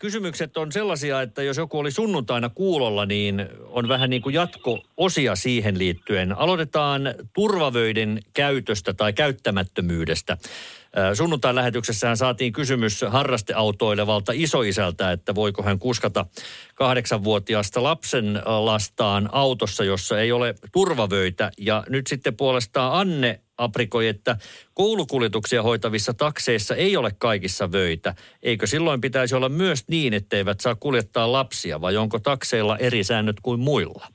Kysymykset on sellaisia, että jos joku oli sunnuntaina kuulolla, niin on vähän niin kuin jatko-osia siihen liittyen. Aloitetaan turvavöiden käytöstä tai käyttämättömyydestä. Sunnuntain lähetyksessähän saatiin kysymys harrasteautoilevalta isoisältä, että voiko hän kuskata kahdeksanvuotiaasta lapsen lastaan autossa, jossa ei ole turvavöitä. Ja nyt sitten puolestaan Anne aprikoi, että koulukuljetuksia hoitavissa takseissa ei ole kaikissa vöitä. Eikö silloin pitäisi olla myös niin, etteivät saa kuljettaa lapsia vai onko takseilla eri säännöt kuin muilla?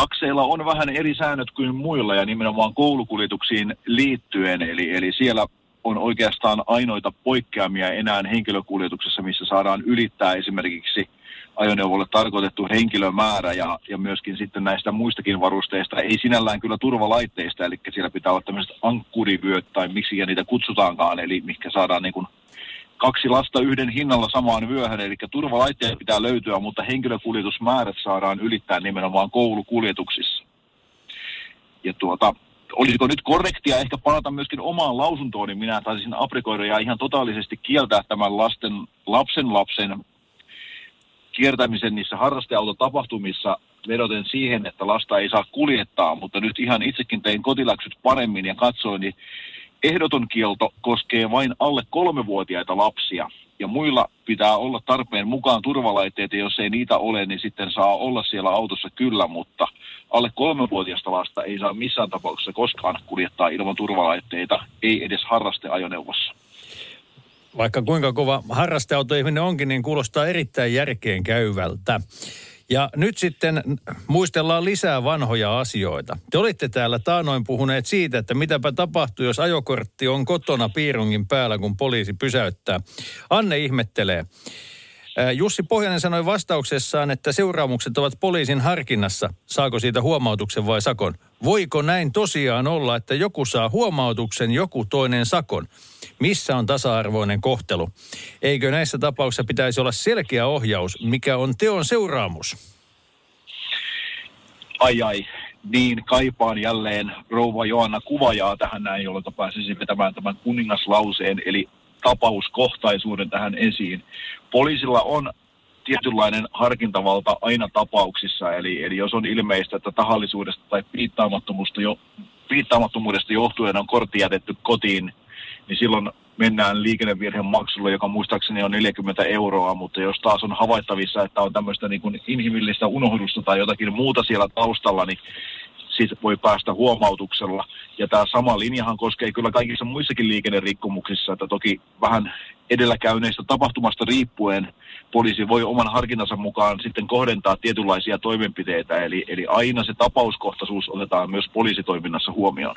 Takseilla on vähän eri säännöt kuin muilla ja nimenomaan koulukuljetuksiin liittyen. Eli, eli siellä on oikeastaan ainoita poikkeamia enää henkilökuljetuksessa, missä saadaan ylittää esimerkiksi ajoneuvolle tarkoitettu henkilömäärä ja, ja myöskin sitten näistä muistakin varusteista, ei sinällään kyllä turvalaitteista, eli siellä pitää olla tämmöiset ankkurivyöt tai miksi niitä kutsutaankaan, eli mikä saadaan niin kuin kaksi lasta yhden hinnalla samaan vyöhön, eli turvalaitteet pitää löytyä, mutta henkilökuljetusmäärät saadaan ylittää nimenomaan koulukuljetuksissa. Ja tuota, olisiko nyt korrektia ehkä palata myöskin omaan lausuntoon, niin minä taisin aprikoida ja ihan totaalisesti kieltää tämän lasten, lapsen lapsen kiertämisen niissä harrasteautotapahtumissa vedoten siihen, että lasta ei saa kuljettaa, mutta nyt ihan itsekin tein kotiläksyt paremmin ja katsoin, niin ehdoton kielto koskee vain alle kolmevuotiaita lapsia. Ja muilla pitää olla tarpeen mukaan turvalaitteita, jos ei niitä ole, niin sitten saa olla siellä autossa kyllä, mutta alle kolmevuotiaista lasta ei saa missään tapauksessa koskaan kuljettaa ilman turvalaitteita, ei edes harrasteajoneuvossa. Vaikka kuinka kova harrasteautoihminen onkin, niin kuulostaa erittäin järkeen käyvältä. Ja nyt sitten muistellaan lisää vanhoja asioita. Te olitte täällä taanoin puhuneet siitä, että mitäpä tapahtuu, jos ajokortti on kotona piirungin päällä, kun poliisi pysäyttää. Anne ihmettelee. Jussi Pohjanen sanoi vastauksessaan, että seuraamukset ovat poliisin harkinnassa. Saako siitä huomautuksen vai sakon? Voiko näin tosiaan olla, että joku saa huomautuksen, joku toinen sakon? Missä on tasa-arvoinen kohtelu? Eikö näissä tapauksissa pitäisi olla selkeä ohjaus, mikä on teon seuraamus? Ai ai, niin kaipaan jälleen rouva Joanna Kuvajaa tähän näin, jolloin pääsisi vetämään tämän kuningaslauseen, eli tapauskohtaisuuden tähän esiin. Poliisilla on tietynlainen harkintavalta aina tapauksissa, eli, eli jos on ilmeistä, että tahallisuudesta tai piittaamattomuudesta, jo, piittaamattomuudesta johtuen on kortti jätetty kotiin, niin silloin mennään liikennevirheen maksulle, joka muistaakseni on 40 euroa, mutta jos taas on havaittavissa, että on tämmöistä niin kuin inhimillistä unohdusta tai jotakin muuta siellä taustalla, niin siitä voi päästä huomautuksella. Ja tämä sama linjahan koskee kyllä kaikissa muissakin liikennerikkomuksissa, että toki vähän edelläkäyneistä tapahtumasta riippuen poliisi voi oman harkinnansa mukaan sitten kohdentaa tietynlaisia toimenpiteitä, eli, eli aina se tapauskohtaisuus otetaan myös poliisitoiminnassa huomioon.